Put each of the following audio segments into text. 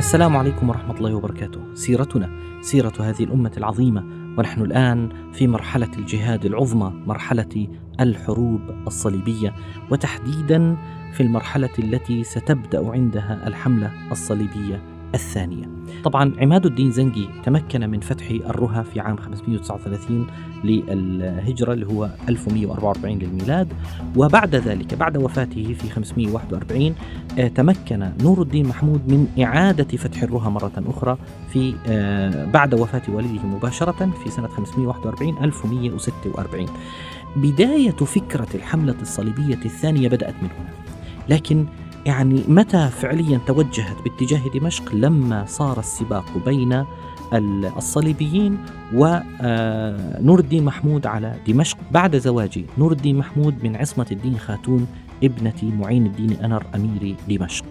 السلام عليكم ورحمة الله وبركاته. سيرتنا سيرة هذه الأمة العظيمة ونحن الآن في مرحلة الجهاد العظمى، مرحلة الحروب الصليبية وتحديدا في المرحلة التي ستبدأ عندها الحملة الصليبية الثانية. طبعا عماد الدين زنجي تمكن من فتح الرها في عام 539 للهجرة اللي هو 1144 للميلاد. وبعد ذلك بعد وفاته في 541 آه، تمكن نور الدين محمود من إعادة فتح الرها مرة أخرى في آه، بعد وفاة والده مباشرة في سنة 541 1146 بداية فكرة الحملة الصليبية الثانية بدأت من هنا. لكن يعني متى فعليا توجهت باتجاه دمشق لما صار السباق بين الصليبيين ونور آه، الدين محمود على دمشق؟ بعد زواج نور الدين محمود من عصمة الدين خاتون ابنة معين الدين أنر أمير دمشق.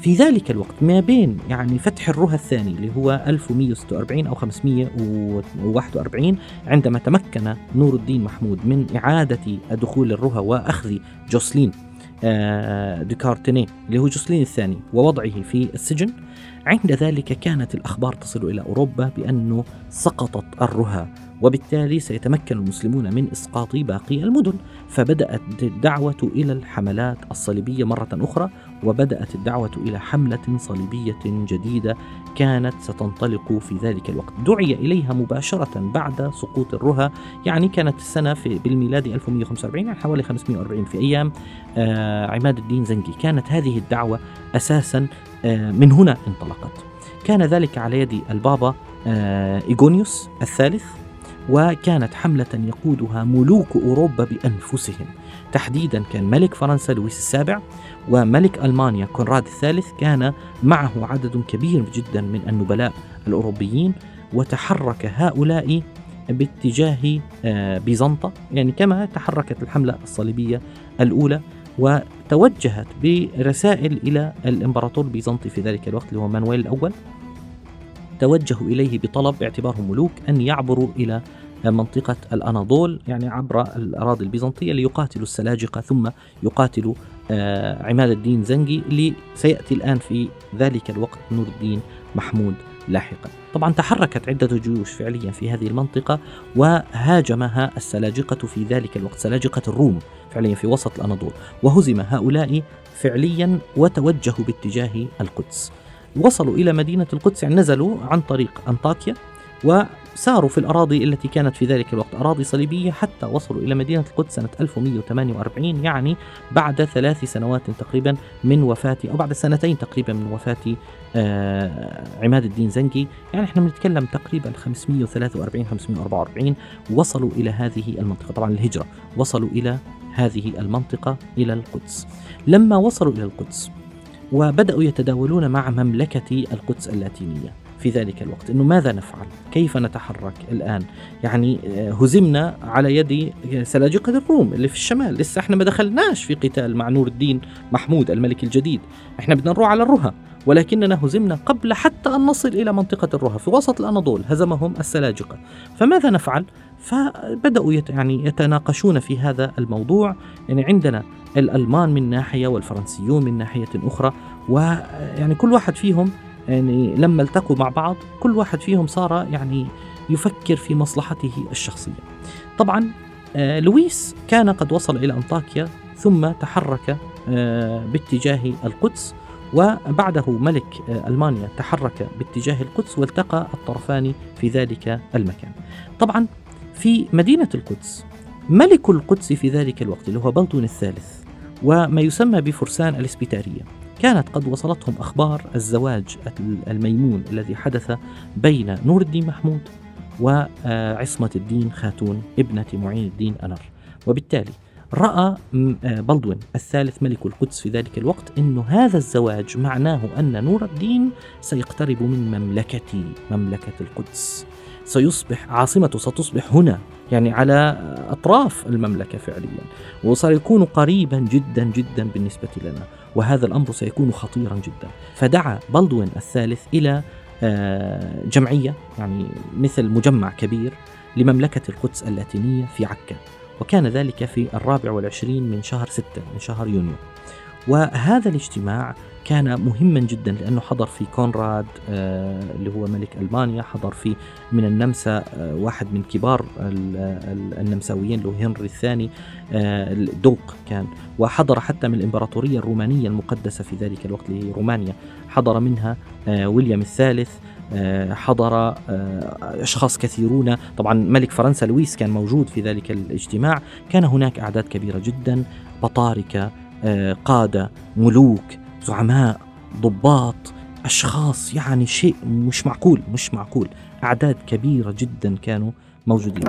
في ذلك الوقت ما بين يعني فتح الرها الثاني اللي هو 1146 أو 541 عندما تمكن نور الدين محمود من إعادة دخول الرها وأخذ جوسلين. ديكارتيني اللي هو جوسلين الثاني ووضعه في السجن. عند ذلك كانت الأخبار تصل إلى أوروبا بأنه سقطت الرها وبالتالي سيتمكن المسلمون من إسقاط باقي المدن. فبدأت الدعوة إلى الحملات الصليبية مرة أخرى وبدأت الدعوة إلى حملة صليبية جديدة كانت ستنطلق في ذلك الوقت. دعي إليها مباشرة بعد سقوط الرها يعني كانت السنة في بالميلاد 1145 يعني حوالي 540 في أيام. آه عماد الدين زنجي كانت هذه الدعوة أساسا آه من هنا انطلقت. كان ذلك على يد البابا آه إيغونيوس الثالث. وكانت حملة يقودها ملوك أوروبا بأنفسهم. تحديدا كان ملك فرنسا لويس السابع وملك ألمانيا كونراد الثالث كان معه عدد كبير جدا من النبلاء الأوروبيين وتحرك هؤلاء باتجاه آه، بيزنطة يعني كما تحركت الحملة الصليبية الأولى وتوجهت برسائل إلى الإمبراطور البيزنطي في ذلك الوقت اللي هو مانويل الأول. توجهوا إليه بطلب باعتبارهم ملوك أن يعبروا إلى منطقة الأناضول يعني عبر الأراضي البيزنطية ليقاتلوا السلاجقة ثم يقاتلوا آه، عماد الدين زنجي اللي سيأتي الآن في ذلك الوقت نور الدين محمود لاحقا. طبعا تحركت عدة جيوش فعليا في هذه المنطقة وهاجمها السلاجقة في ذلك الوقت سلاجقة الروم فعليا في وسط الأناضول. وهزم هؤلاء فعليا وتوجهوا باتجاه القدس. وصلوا إلى مدينة القدس يعني نزلوا عن طريق أنطاكيا وساروا في الأراضي التي كانت في ذلك الوقت أراضي صليبية حتى وصلوا إلى مدينة القدس سنة 1148 يعني بعد ثلاث سنوات تقريبا من وفاة أو بعد سنتين تقريبا من وفاة آه عماد الدين زنجي. يعني إحنا بنتكلم تقريبا 543 544 وصلوا إلى هذه المنطقة. طبعا الهجرة وصلوا إلى هذه المنطقة إلى القدس. لما وصلوا إلى القدس وبدأوا يتداولون مع مملكة القدس اللاتينية في ذلك الوقت إنه ماذا نفعل؟ كيف نتحرك الآن؟ يعني آه، هزمنا على يد سلاجقة الروم اللي في الشمال، لسه إحنا ما دخلناش في قتال مع نور الدين محمود الملك الجديد، إحنا بدنا نروح على الرها، ولكننا هزمنا قبل حتى أن نصل إلى منطقة الرها في وسط الأناضول، هزمهم السلاجقة، فماذا نفعل؟ فبدأوا يت يعني يتناقشون في هذا الموضوع، يعني عندنا الألمان من ناحية والفرنسيون من ناحية أخرى، ويعني كل واحد فيهم يعني لما التقوا مع بعض كل واحد فيهم صار يعني يفكر في مصلحته الشخصية. طبعا آه، لويس كان قد وصل إلى أنطاكيا ثم تحرك آه، باتجاه القدس وبعده ملك آه، ألمانيا تحرك باتجاه القدس والتقى الطرفان في ذلك المكان. طبعا في مدينة القدس. ملك القدس في ذلك الوقت اللي هو بلطون الثالث وما يسمى بفرسان الإسبيتارية. كانت قد وصلتهم أخبار الزواج الميمون الذي حدث بين نور الدين محمود وعصمة الدين خاتون ابنة معين الدين أنر. وبالتالي رأى آه، بلدوين الثالث ملك القدس في ذلك الوقت أن هذا الزواج معناه أن نور الدين سيقترب من مملكة مملكة القدس. سيصبح عاصمته ستصبح هنا يعني على أطراف المملكة فعليا. وسيكون قريبا جدا جدا بالنسبة لنا وهذا الأمر سيكون خطيرا جدا. فدعا بلدوين الثالث إلى آه، جمعية يعني مثل مجمع كبير لمملكة القدس اللاتينية في عكا. وكان ذلك في الرابع والعشرين من شهر ستة من شهر يونيو. وهذا الاجتماع كان مهما جدا لأنه حضر في كونراد آه اللي هو ملك ألمانيا حضر في من النمسا آه واحد من كبار النمساويين اللي هو هنري الثاني آه دوق كان. وحضر حتى من الإمبراطورية الرومانية المقدسة في ذلك الوقت اللي هي رومانيا. حضر منها ويليام الثالث حضر أشخاص كثيرون. طبعا ملك فرنسا لويس كان موجود في ذلك الاجتماع. كان هناك أعداد كبيرة جدا بطاركة آه، قادة ملوك. زعماء ضباط أشخاص يعني شيء مش معقول مش معقول. أعداد كبيرة جدا كانوا موجودين.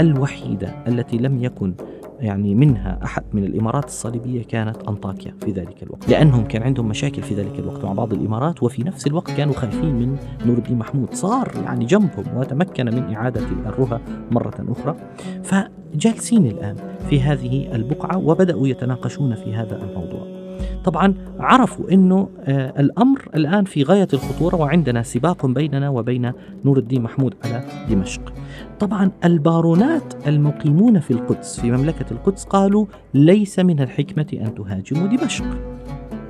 الوحيدة التي لم يكن يعني منها أحد من الإمارات الصليبية كانت أنطاكيا في ذلك الوقت. لأنهم كان عندهم مشاكل في ذلك الوقت مع بعض الإمارات وفي نفس الوقت كانوا خايفين من نور الدين محمود. صار يعني جنبهم وتمكن من إعادة الرهى مرة أخرى. فجالسين الآن في هذه البقعة وبدأوا يتناقشون في هذا الموضوع. طبعا عرفوا إنه آه الأمر الآن في غاية الخطورة وعندنا سباق بيننا وبين نور الدين محمود على دمشق. طبعا البارونات المقيمون في القدس في مملكة القدس قالوا ليس من الحكمة أن تهاجموا دمشق.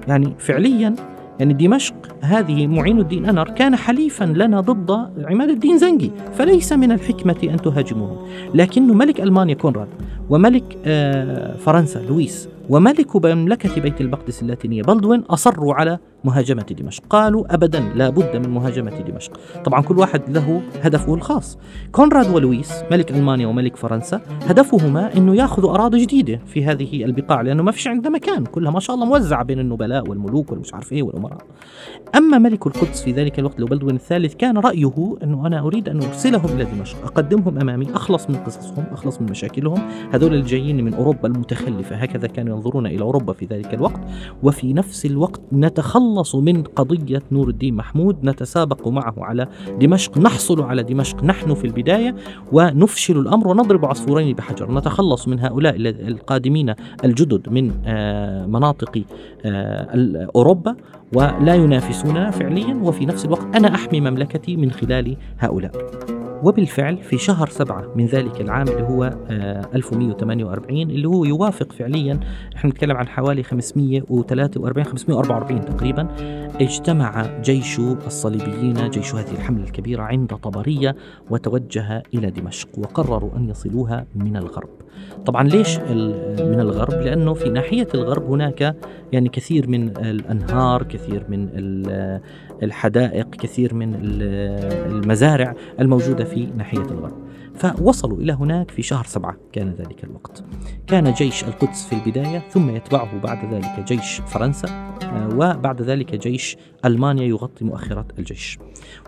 يعني فعليا يعني دمشق هذه معين الدين أنر كان حليفا لنا ضد عماد الدين زنجي فليس من الحكمة أن تهاجموهم لكن ملك ألمانيا كونراد وملك آه، فرنسا لويس وملك مملكة بيت المقدس اللاتينية بلدوين أصروا على مهاجمة دمشق. قالوا أبدا لا بد من مهاجمة دمشق. طبعا كل واحد له هدفه الخاص. كونراد ولويس ملك ألمانيا وملك فرنسا هدفهما أنه يأخذوا أراضي جديدة في هذه البقاع لأنه ما فيش عندنا مكان. كلها ما شاء الله موزعة بين النبلاء والملوك والمش عارف إيه والأمراء. أما ملك القدس في ذلك الوقت لو الثالث كان رأيه أنه أنا أريد أن أرسلهم إلى دمشق أقدمهم أمامي أخلص من قصصهم أخلص من مشاكلهم. هذول الجايين من أوروبا المتخلفة هكذا كانوا ينظرون إلى أوروبا في ذلك الوقت. وفي نفس الوقت نتخلص من قضية نور الدين محمود نتسابق معه على دمشق نحصل على دمشق. نحن في البداية ونفشل الأمر ونضرب عصفورين بحجر. نتخلص من هؤلاء القادمين الجدد من آه، مناطق آه، أوروبا ولا ينافسوننا فعليا. وفي نفس الوقت أنا أحمي مملكتي من خلال هؤلاء. وبالفعل في شهر سبعة من ذلك العام اللي هو 1148 آه، اللي هو يوافق فعليا إحنا نتكلم عن حوالي 543 544 تقريبا. اجتمع جيش الصليبيين جيش هذه الحملة الكبيرة عند طبرية وتوجه إلى دمشق وقرروا أن يصلوها من الغرب. طبعا ليش من الغرب؟ لأنه في ناحية الغرب هناك يعني كثير من الأنهار كثير من الحدائق كثير من المزارع الموجودة في ناحية الغرب. فوصلوا إلى هناك في شهر سبعة كان ذلك الوقت. كان جيش القدس في البداية ثم يتبعه بعد ذلك جيش فرنسا آه، وبعد ذلك جيش ألمانيا يغطي مؤخرات الجيش.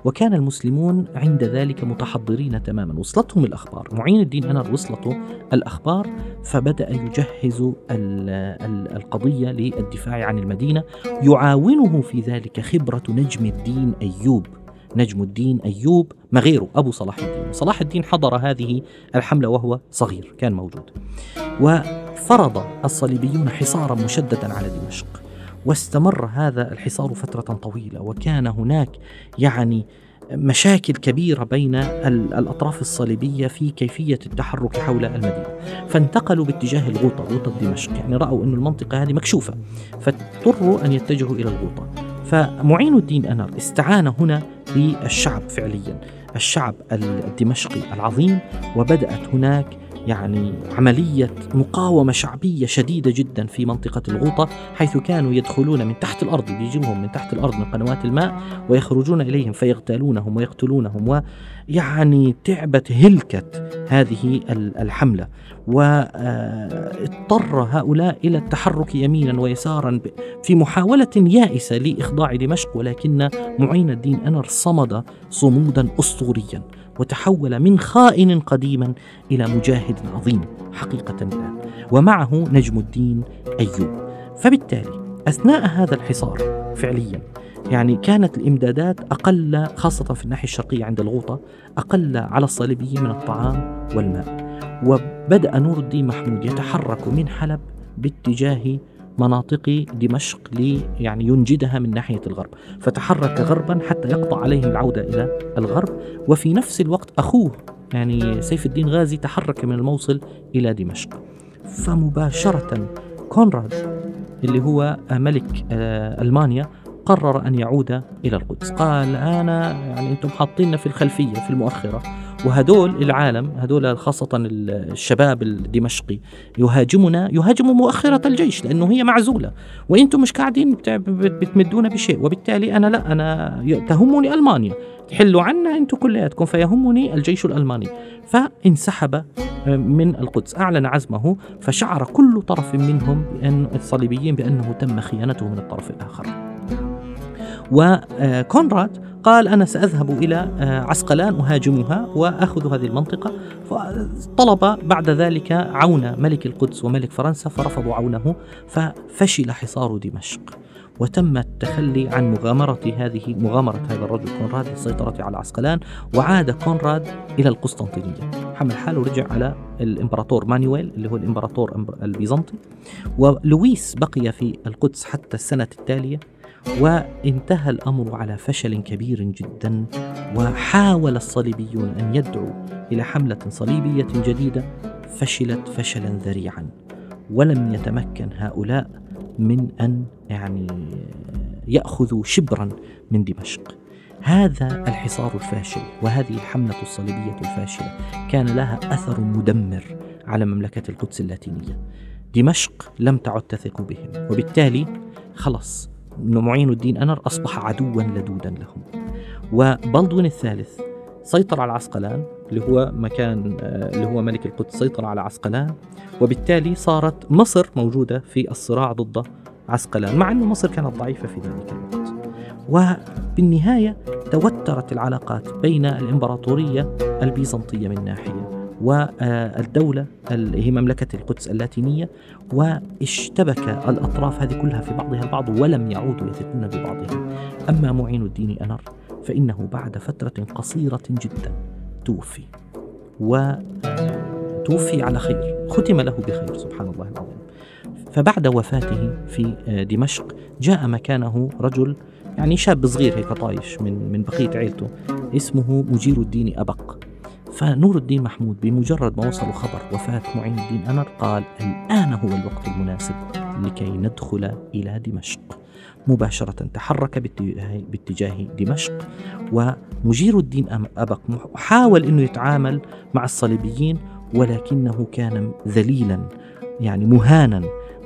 وكان المسلمون عند ذلك متحضرين تماما. وصلتهم الأخبار. معين الدين أنر وصلته الأخبار فبدأ يجهز القضية للدفاع عن المدينة. يعاونه في ذلك خبرة نجم الدين أيوب. نجم الدين أيوب ما غيره أبو صلاح الدين. صلاح الدين حضر هذه الحملة وهو صغير كان موجود. وفرض الصليبيون حصارا مشددا على دمشق. واستمر هذا الحصار فترة طويلة وكان هناك يعني مشاكل كبيرة بين الأطراف الصليبية في كيفية التحرك حول المدينة. فانتقلوا باتجاه الغوطة غوطة دمشق. يعني رأوا أن المنطقة هذه مكشوفة فاضطروا أن يتجهوا إلى الغوطة. فمعين الدين أنر استعان هنا بالشعب فعليا. الشعب الدمشقي العظيم وبدأت هناك يعني عملية مقاومة شعبية شديدة جدا في منطقة الغوطة حيث كانوا يدخلون من تحت الأرض بيجيبهم من تحت الأرض من قنوات الماء ويخرجون إليهم فيغتالونهم ويقتلونهم ويعني تعبت هلكت هذه الحملة. واضطر هؤلاء إلى التحرك يمينا ويسارا في محاولة يائسة لإخضاع دمشق ولكن معين الدين أنر صمد صمودا أسطوريا. وتحول من خائن قديما إلى مجاهد عظيم حقيقة الآن ومعه نجم الدين أيوب. فبالتالي أثناء هذا الحصار فعليا يعني كانت الإمدادات أقل خاصة في الناحية الشرقية عند الغوطة أقل على الصليبيين من الطعام والماء. وبدأ نور الدين محمود يتحرك من حلب باتجاه مناطق دمشق لي يعني ينجدها من ناحية الغرب. فتحرك غربا حتى يقطع عليهم العودة إلى الغرب. وفي نفس الوقت أخوه يعني سيف الدين غازي تحرك من الموصل إلى دمشق. فمباشرة كونراد اللي هو ملك آه، ألمانيا قرر أن يعود إلى القدس. قال أنا يعني أنتم حاطيننا في الخلفية في المؤخرة. وهدول العالم هدول خاصة الشباب الدمشقي يهاجمنا يهاجموا مؤخرة الجيش لأنه هي معزولة. وأنتم مش قاعدين بتمدونا بشيء وبالتالي أنا لا أنا تهمني ألمانيا. تحلوا عنا أنتم كلياتكم فيهمني الجيش الألماني. فانسحب آه، من القدس أعلن عزمه فشعر كل طرف منهم بأن الصليبيين بأنه تم خيانته من الطرف الآخر. وكونراد قال أنا سأذهب إلى آه، عسقلان أهاجمها وأخذ هذه المنطقة فطلب بعد ذلك عون ملك القدس وملك فرنسا فرفضوا عونه ففشل حصار دمشق وتم التخلي عن مغامرة هذه مغامرة هذا الرجل كونراد للسيطرة على عسقلان وعاد كونراد إلى القسطنطينية. حمل حاله ورجع على الإمبراطور مانويل اللي هو الإمبراطور البيزنطي ولويس بقي في القدس حتى السنة التالية. وانتهى الأمر على فشل كبير جدا وحاول الصليبيون أن يدعوا إلى حملة صليبية جديدة فشلت فشلا ذريعا. ولم يتمكن هؤلاء من أن يعني يأخذوا شبرا من دمشق. هذا الحصار الفاشل وهذه الحملة الصليبية الفاشلة كان لها أثر مدمر على مملكة القدس اللاتينية. دمشق لم تعد تثق بهم وبالتالي خلص معين الدين أنر أصبح عدوا لدودا لهم. وبلدون الثالث سيطر على عسقلان اللي هو مكان آه، اللي هو ملك القدس سيطر على عسقلان وبالتالي صارت مصر موجودة في الصراع ضد عسقلان مع أن مصر كانت ضعيفة في ذلك الوقت. وبالنهاية توترت العلاقات بين الإمبراطورية البيزنطية من ناحية والدولة هي مملكة القدس اللاتينية واشتبك الأطراف هذه كلها في بعضها البعض ولم يعودوا يثقون ببعضهم. أما معين الدين أنر فإنه بعد فترة قصيرة جدا توفي. وتوفي على خير ختم له بخير سبحان الله العظيم. فبعد وفاته في دمشق جاء مكانه رجل يعني شاب صغير هيك طايش من من بقية عيلته اسمه مجير الدين أبق. فنور الدين محمود بمجرد ما وصلوا خبر وفاة معين الدين أنر قال الآن هو الوقت المناسب لكي ندخل إلى دمشق. مباشرة تحرك باتجاه دمشق ومجير الدين أبق حاول أنه يتعامل مع الصليبيين ولكنه كان ذليلا يعني مهانا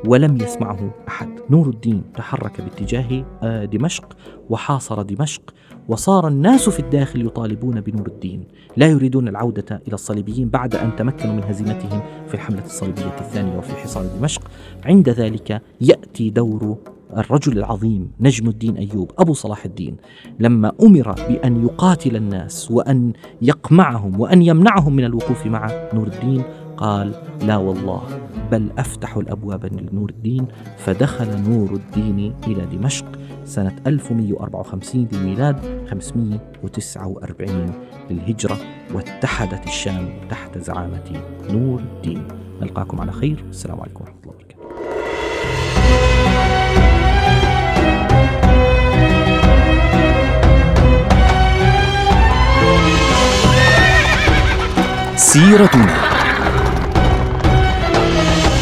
ولم يسمعه أحد. نور الدين تحرك باتجاه آه، دمشق وحاصر دمشق وصار الناس في الداخل يطالبون بنور الدين. لا يريدون العودة إلى الصليبيين بعد أن تمكنوا من هزيمتهم في الحملة الصليبية الثانية وفي حصار دمشق. عند ذلك يأتي دور الرجل العظيم نجم الدين أيوب أبو صلاح الدين. لما أمر بأن يقاتل الناس وأن يقمعهم وأن يمنعهم من الوقوف مع نور الدين قال لا والله بل أفتح الأبواب لنور الدين فدخل نور الدين إلى دمشق سنة 1154 للميلاد 549 للهجرة واتحدت الشام تحت زعامة نور الدين. نلقاكم على خير. السلام عليكم ورحمة الله وبركاته. سيرتنا.